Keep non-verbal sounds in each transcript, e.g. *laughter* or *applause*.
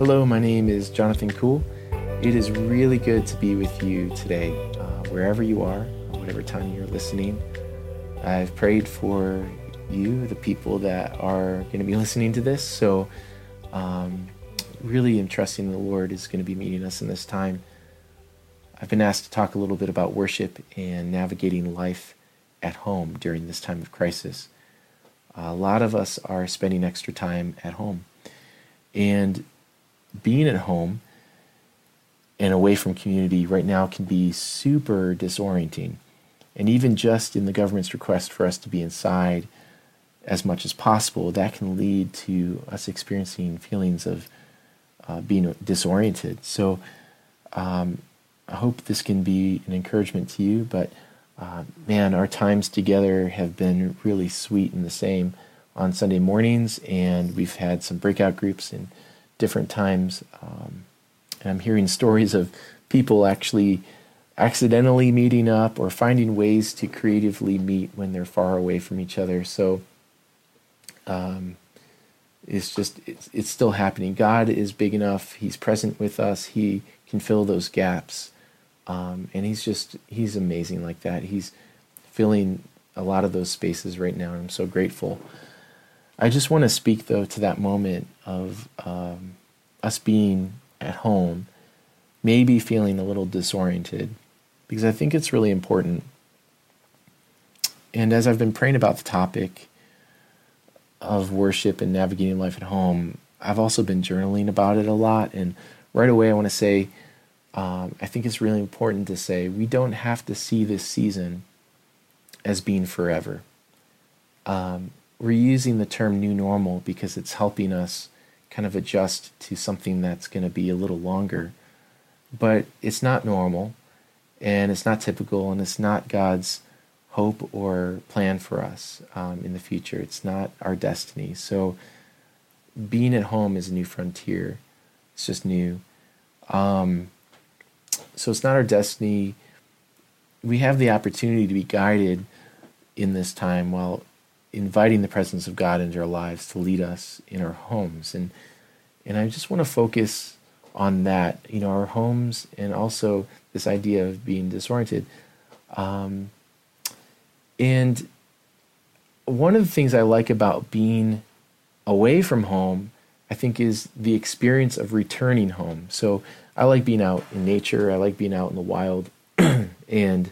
Hello, my name is Jonathan Cool. It is really good to be with you today, uh, wherever you are, whatever time you're listening. I've prayed for you, the people that are going to be listening to this. So, um, really am trusting the Lord is going to be meeting us in this time. I've been asked to talk a little bit about worship and navigating life at home during this time of crisis. A lot of us are spending extra time at home. And being at home and away from community right now can be super disorienting. And even just in the government's request for us to be inside as much as possible, that can lead to us experiencing feelings of uh, being disoriented. So um, I hope this can be an encouragement to you. But uh, man, our times together have been really sweet and the same on Sunday mornings, and we've had some breakout groups in different times. Um, and I'm hearing stories of people actually accidentally meeting up or finding ways to creatively meet when they're far away from each other. So um, it's just it's, it's still happening. God is big enough. He's present with us. He can fill those gaps, um, and he's just he's amazing like that. He's filling a lot of those spaces right now, and I'm so grateful. I just want to speak though to that moment of um, us being at home, maybe feeling a little disoriented, because I think it's really important. And as I've been praying about the topic, of worship and navigating life at home, I've also been journaling about it a lot. And right away, I want to say, um, I think it's really important to say we don't have to see this season as being forever. Um, we're using the term new normal because it's helping us kind of adjust to something that's going to be a little longer. But it's not normal and it's not typical and it's not God's hope or plan for us um, in the future. It's not our destiny. So being at home is a new frontier. It's just new. Um, so it's not our destiny. We have the opportunity to be guided in this time while inviting the presence of God into our lives to lead us in our homes. And and I just want to focus on that, you know, our homes and also this idea of being disoriented. Um, and one of the things I like about being away from home, I think, is the experience of returning home. So I like being out in nature, I like being out in the wild *clears throat* and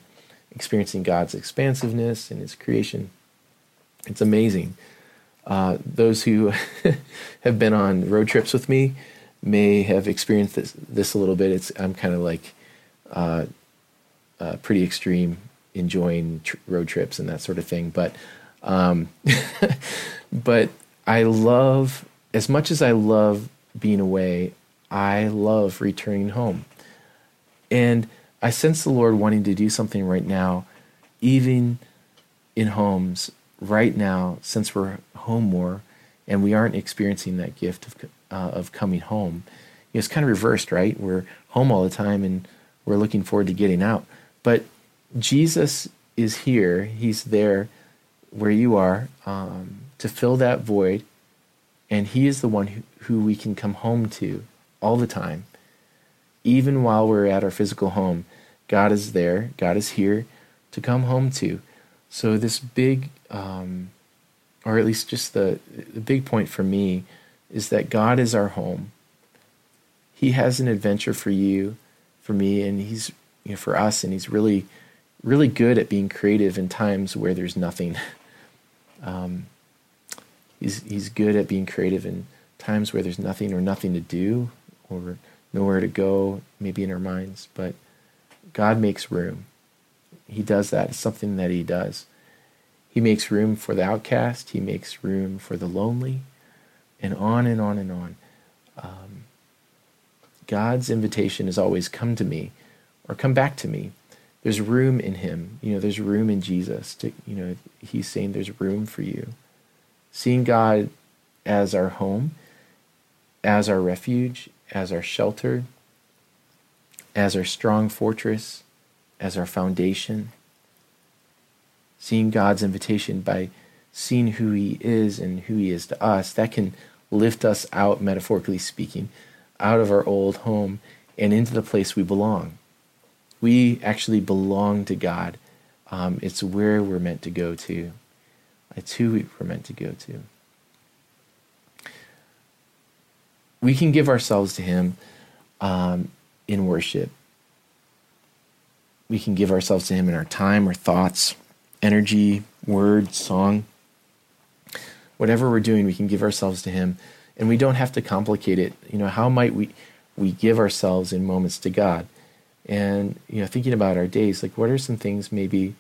experiencing God's expansiveness and His creation. It's amazing. Uh, those who *laughs* have been on road trips with me may have experienced this, this a little bit. It's I'm kind of like uh, uh, pretty extreme enjoying tr- road trips and that sort of thing. But, um, *laughs* but I love as much as I love being away. I love returning home, and I sense the Lord wanting to do something right now, even in homes right now, since we're home more, and we aren't experiencing that gift of uh, of coming home. You know, it's kind of reversed, right? We're home all the time, and we're looking forward to getting out. But Jesus is here. He's there where you are um, to fill that void. And He is the one who, who we can come home to all the time. Even while we're at our physical home, God is there. God is here to come home to. So, this big, um, or at least just the, the big point for me, is that God is our home. He has an adventure for you, for me, and He's you know, for us, and He's really really good at being creative in times where there's nothing. *laughs* Um, he's he's good at being creative in times where there's nothing or nothing to do or nowhere to go, maybe in our minds. But God makes room. He does that. It's something that He does. He makes room for the outcast. He makes room for the lonely, and on and on and on. Um, God's invitation is always come to me or come back to me there's room in him. You know, there's room in Jesus. To, you know, he's saying there's room for you. Seeing God as our home, as our refuge, as our shelter, as our strong fortress, as our foundation. Seeing God's invitation by seeing who he is and who he is to us, that can lift us out, metaphorically speaking, out of our old home and into the place we belong. We actually belong to God. Um, it's where we're meant to go to. It's who we're meant to go to. We can give ourselves to Him um, in worship. We can give ourselves to Him in our time, our thoughts, energy, word, song. Whatever we're doing, we can give ourselves to Him, and we don't have to complicate it. You know, how might we we give ourselves in moments to God? And you know, thinking about our days, like what are some things maybe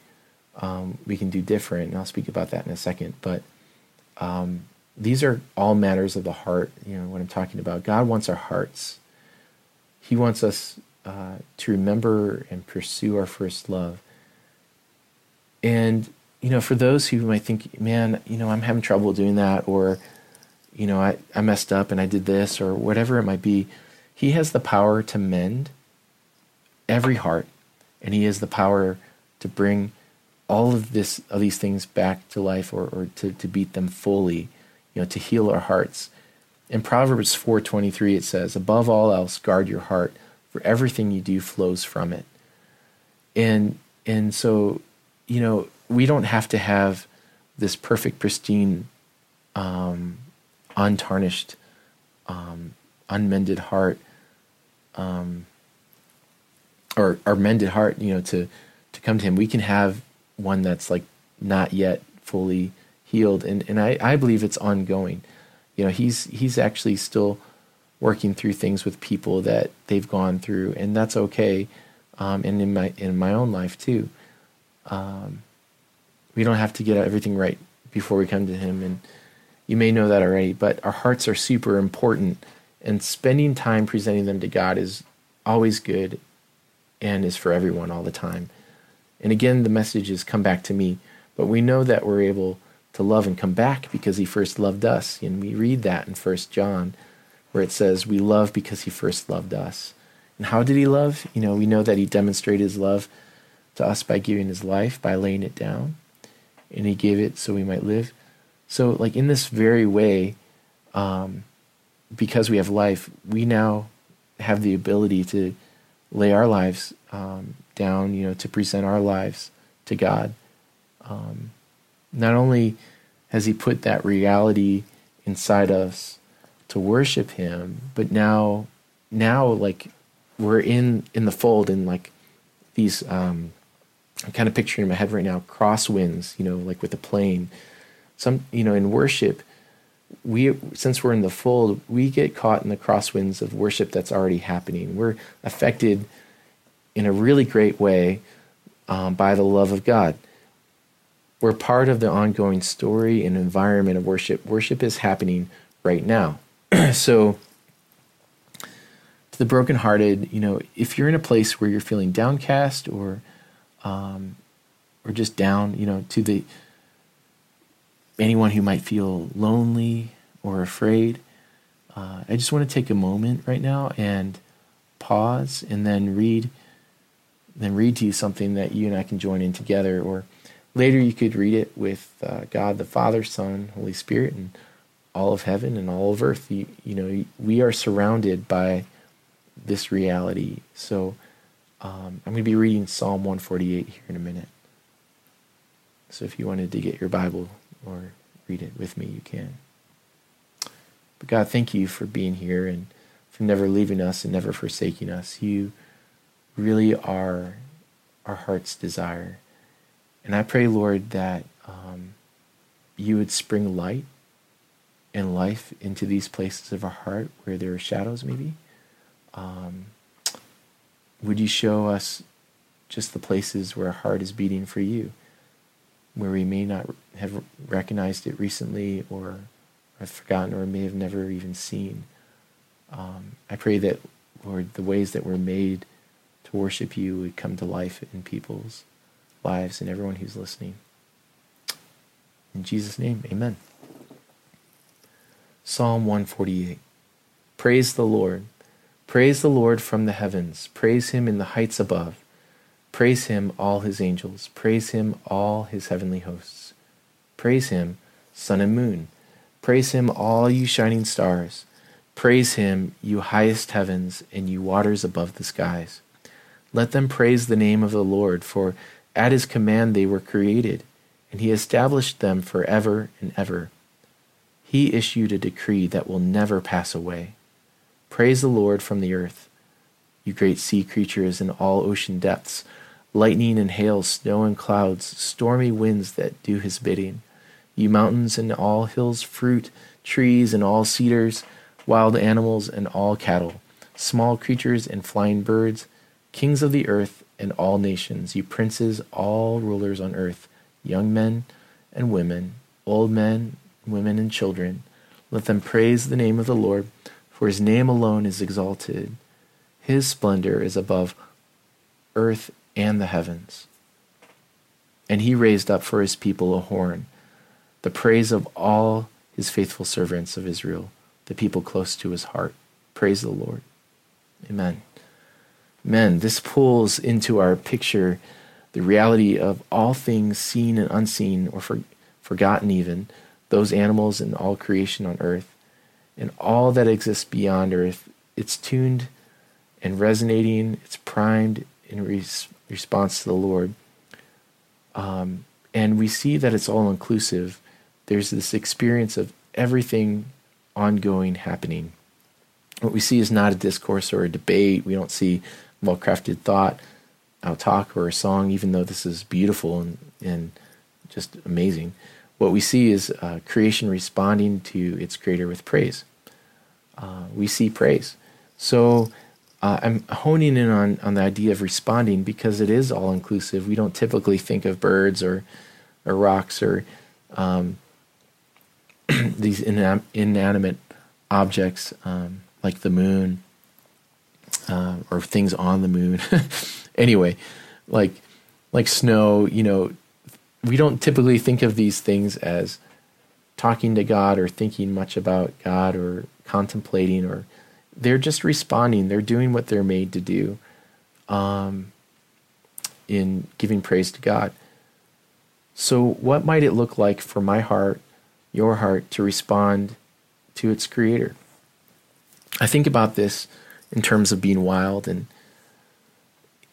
um, we can do different? And I'll speak about that in a second. But um, these are all matters of the heart. You know what I'm talking about. God wants our hearts. He wants us uh, to remember and pursue our first love. And you know, for those who might think, man, you know, I'm having trouble doing that, or you know, I, I messed up and I did this, or whatever it might be, He has the power to mend every heart, and He has the power to bring all of this of these things back to life, or, or to, to beat them fully, you know, to heal our hearts. In Proverbs 4:23 it says, "Above all else, guard your heart, for everything you do flows from it." And and so, you know, we don't have to have this perfect, pristine, um, untarnished, um, unmended heart, um, or our mended heart, you know, to to come to Him. We can have one that's like not yet fully healed, and and I I believe it's ongoing you know he's he's actually still working through things with people that they've gone through and that's okay um, and in my in my own life too. Um, we don't have to get everything right before we come to him and you may know that already but our hearts are super important and spending time presenting them to god is always good and is for everyone all the time. And again the message is come back to me. But we know that we're able to love and come back because he first loved us. And we read that in First John, where it says, We love because he first loved us. And how did he love? You know, we know that he demonstrated his love to us by giving his life, by laying it down, and he gave it so we might live. So, like in this very way, um, because we have life, we now have the ability to lay our lives um, down, you know, to present our lives to God. Um, not only has He put that reality inside us to worship Him, but now, now like we're in in the fold in like these. Um, I'm kind of picturing in my head right now crosswinds, you know, like with a plane. Some, you know, in worship, we since we're in the fold, we get caught in the crosswinds of worship that's already happening. We're affected in a really great way um, by the love of God. We're part of the ongoing story and environment of worship. Worship is happening right now. *clears throat* so, to the brokenhearted, you know, if you're in a place where you're feeling downcast or, um, or just down, you know, to the anyone who might feel lonely or afraid, uh, I just want to take a moment right now and pause and then read, then read to you something that you and I can join in together. Or Later, you could read it with uh, God the Father, Son, Holy Spirit, and all of heaven and all of earth. You, you know, we are surrounded by this reality. So um, I'm going to be reading Psalm 148 here in a minute. So if you wanted to get your Bible or read it with me, you can. But God, thank you for being here and for never leaving us and never forsaking us. You really are our heart's desire. And I pray, Lord, that um, you would spring light and life into these places of our heart where there are shadows, maybe. Um, would you show us just the places where our heart is beating for you, where we may not have recognized it recently or have forgotten or may have never even seen? Um, I pray that, Lord, the ways that we're made to worship you would come to life in people's lives and everyone who's listening. In Jesus' name, amen. Psalm 148 Praise the Lord. Praise the Lord from the heavens. Praise him in the heights above. Praise him, all his angels. Praise him, all his heavenly hosts. Praise him, sun and moon. Praise him, all you shining stars. Praise him, you highest heavens, and you waters above the skies. Let them praise the name of the Lord, for at his command they were created, and he established them forever and ever. He issued a decree that will never pass away. Praise the Lord from the earth, you great sea creatures in all ocean depths, lightning and hail, snow and clouds, stormy winds that do his bidding. You mountains and all hills, fruit, trees and all cedars, wild animals and all cattle, small creatures and flying birds, kings of the earth and all nations, you princes, all rulers on earth, young men and women, old men, women, and children. Let them praise the name of the Lord, for his name alone is exalted. His splendor is above earth and the heavens. And he raised up for his people a horn, the praise of all his faithful servants of Israel the people close to his heart. Praise the Lord. Amen. Amen. This pulls into our picture the reality of all things seen and unseen or for, forgotten, even those animals and all creation on earth and all that exists beyond earth. It's tuned and resonating, it's primed in res- response to the Lord. Um, and we see that it's all inclusive. There's this experience of everything ongoing happening. What we see is not a discourse or a debate. We don't see well crafted thought, a talk, or a song, even though this is beautiful and, and just amazing. What we see is uh, creation responding to its creator with praise. Uh, we see praise. So uh, I'm honing in on, on the idea of responding because it is all inclusive. We don't typically think of birds or, or rocks or um, *clears throat* these inam- inanimate objects um, like the moon uh, or things on the moon. *laughs* anyway, like like snow, you know, we don't typically think of these things as talking to God or thinking much about God or contemplating or they're just responding. They're doing what they're made to do um, in giving praise to God. So, what might it look like for my heart your heart to respond to its creator. I think about this in terms of being wild, and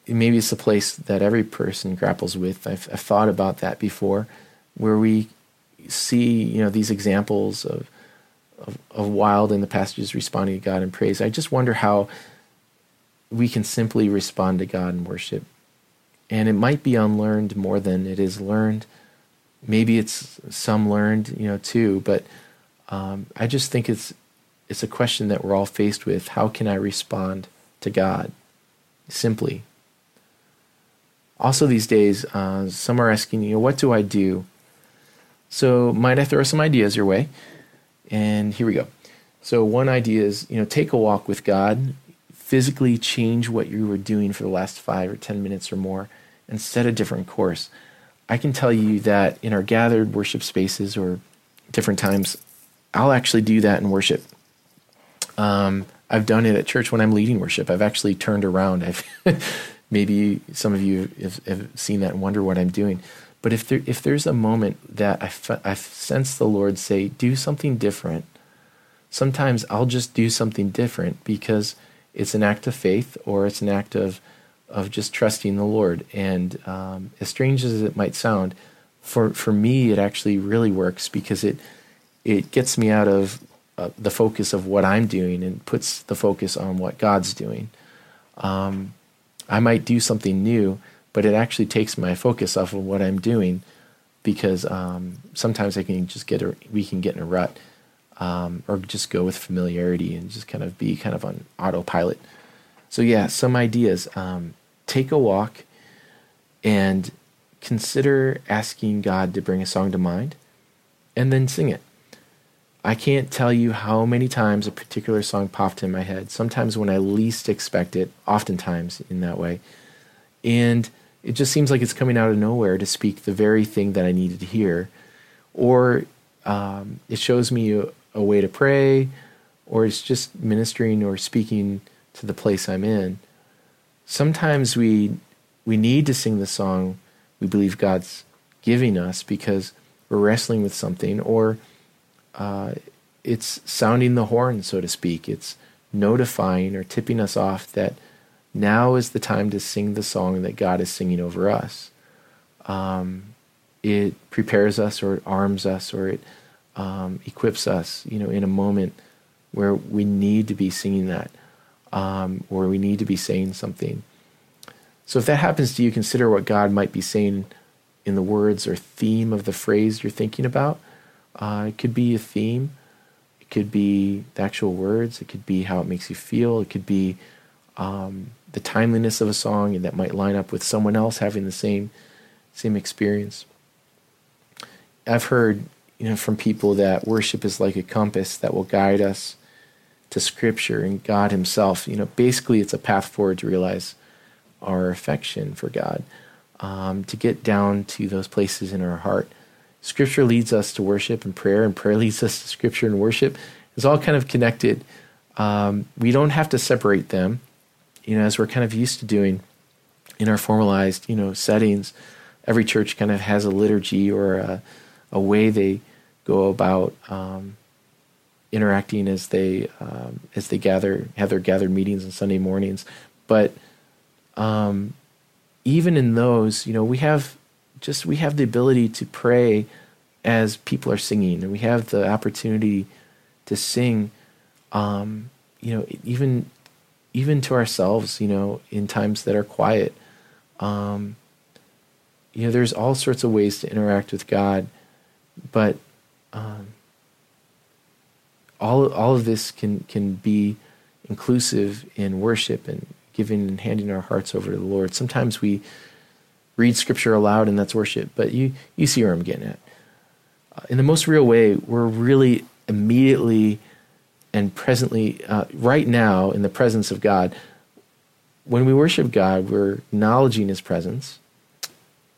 maybe it's a place that every person grapples with. I've, I've thought about that before, where we see you know these examples of, of, of wild in the passages responding to God in praise. I just wonder how we can simply respond to God in worship, and it might be unlearned more than it is learned maybe it's some learned, you know, too. But um, I just think it's it's a question that we're all faced with. How can I respond to God? Simply. Also, these days, uh, some are asking, you know, what do I do? So, might I throw some ideas your way? And here we go. So, one idea is, you know, take a walk with God, physically change what you were doing for the last five or 10 minutes or more, and set a different course. I can tell you that in our gathered worship spaces or different times, I'll actually do that in worship. Um, I've done it at church when I'm leading worship. I've actually turned around. I've *laughs* maybe some of you have, have, seen that and wonder what I'm doing. But if there if there's a moment that I, f- I sense the Lord say, do something different, sometimes I'll just do something different because it's an act of faith or it's an act of of just trusting the Lord. And um, as strange as it might sound, for for me, it actually really works because it it gets me out of uh, the focus of what I'm doing and puts the focus on what God's doing. Um, I might do something new, but it actually takes my focus off of what I'm doing because um, sometimes I can just get a, we can get in a rut um, or just go with familiarity and just kind of be kind of on autopilot. So yeah, some ideas. Um, take a walk and consider asking God to bring a song to mind, and then sing it. I can't tell you how many times a particular song popped in my head. Sometimes when I least expect it, oftentimes in that way, and it just seems like it's coming out of nowhere to speak the very thing that I needed to hear, or um, it shows me a, a way to pray, or it's just ministering or speaking to the place I'm in. Sometimes we we need to sing the song we believe God's giving us because we're wrestling with something, or uh, it's sounding the horn, so to speak. It's notifying or tipping us off that now is the time to sing the song that God is singing over us. Um, it prepares us or it arms us or it um, equips us, you know, in a moment where we need to be singing that um, or we need to be saying something. So if that happens to you, consider what God might be saying in the words or theme of the phrase you're thinking about. Uh, it could be a theme. It could be the actual words. It could be how it makes you feel. It could be um, the timeliness of a song, and that might line up with someone else having the same same experience. I've heard, you know, from people that worship is like a compass that will guide us to Scripture and God Himself. You know, basically, it's a path forward to realize our affection for God, um, to get down to those places in our heart. Scripture leads us to worship and prayer, and prayer leads us to Scripture and worship. It's all kind of connected. Um, we don't have to separate them you know, as we're kind of used to doing in our formalized, you know, settings, every church kind of has a liturgy or a, a way they go about um, interacting as they um, as they gather have their gathered meetings on Sunday mornings. But um, even in those, you know, we have just we have the ability to pray as people are singing, and we have the opportunity to sing. Um, you know, even even to ourselves, you know, in times that are quiet. Um, you know, there's all sorts of ways to interact with God, but um, all all of this can can be inclusive in worship and giving and handing our hearts over to the Lord. Sometimes we read Scripture aloud, and that's worship. But you you see where I'm getting at. Uh, in the most real way, we're really immediately and presently, uh, right now, in the presence of God, when we worship God, we're acknowledging His presence.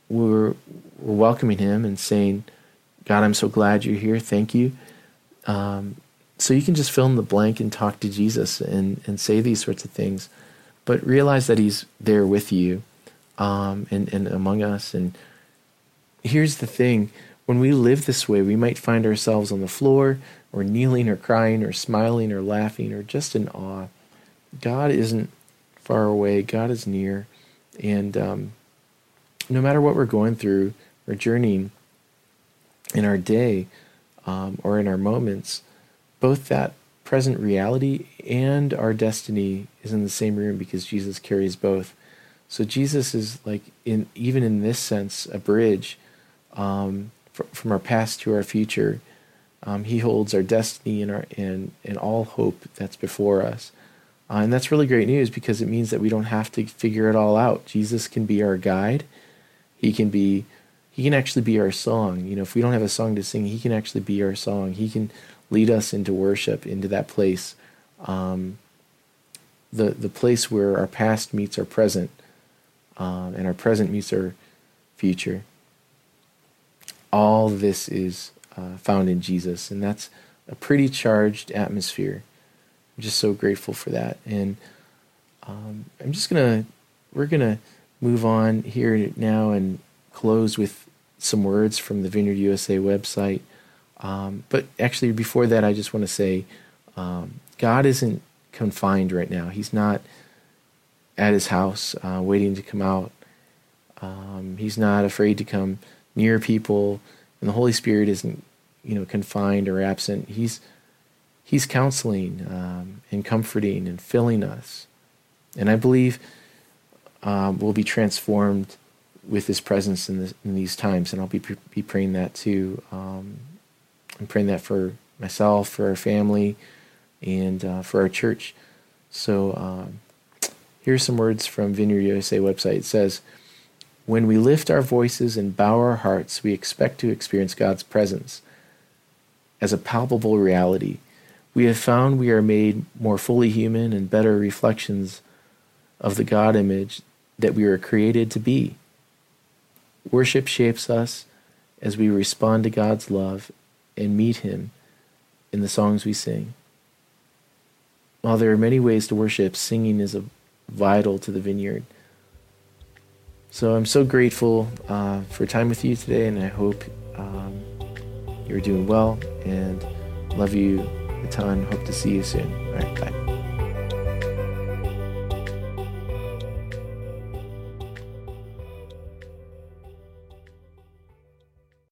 We're, we're welcoming Him and saying, God, I'm so glad you're here. Thank you. Um, so you can just fill in the blank and talk to Jesus and, and say these sorts of things, but realize that He's there with you um, and, and among us. And here's the thing when we live this way, we might find ourselves on the floor or kneeling or crying or smiling or laughing or just in awe. God isn't far away, God is near. And um, no matter what we're going through or journeying in our day um, or in our moments, both that present reality and our destiny is in the same room because Jesus carries both. So Jesus is like in even in this sense a bridge um, fr- from our past to our future um, he holds our destiny and, our, and, and all hope that's before us. Uh, and that's really great news because it means that we don't have to figure it all out. Jesus can be our guide. He can be he can actually be our song. You know, if we don't have a song to sing, he can actually be our song. He can lead us into worship, into that place, um, the the place where our past meets our present, um, and our present meets our future. All this is uh, found in Jesus. And that's a pretty charged atmosphere. I'm just so grateful for that. And um, I'm just to, we're to move on here now and close with some words from the Vineyard USA website. Um, but actually, before that, I just want to say um, God isn't confined right now. He's not at his house uh, waiting to come out. Um, he's not afraid to come near people, and the Holy Spirit isn't you know confined or absent. He's he's counseling um, and comforting and filling us, and I believe um, we'll be transformed with His presence in, this, in these times. And I'll be be praying that too. Um, I'm praying that for myself, for our family, and uh, for our church. So um, here's some words from Vineyard USA website. It says. When we lift our voices and bow our hearts, we expect to experience God's presence as a palpable reality. We have found we are made more fully human and better reflections of the God image that we were created to be. Worship shapes us as we respond to God's love and meet Him in the songs we sing. While there are many ways to worship, singing is vital to the vineyard. So I'm so grateful uh, for time with you today, and I hope um, you're doing well, and Love you a ton. Hope to see you soon. All right, bye.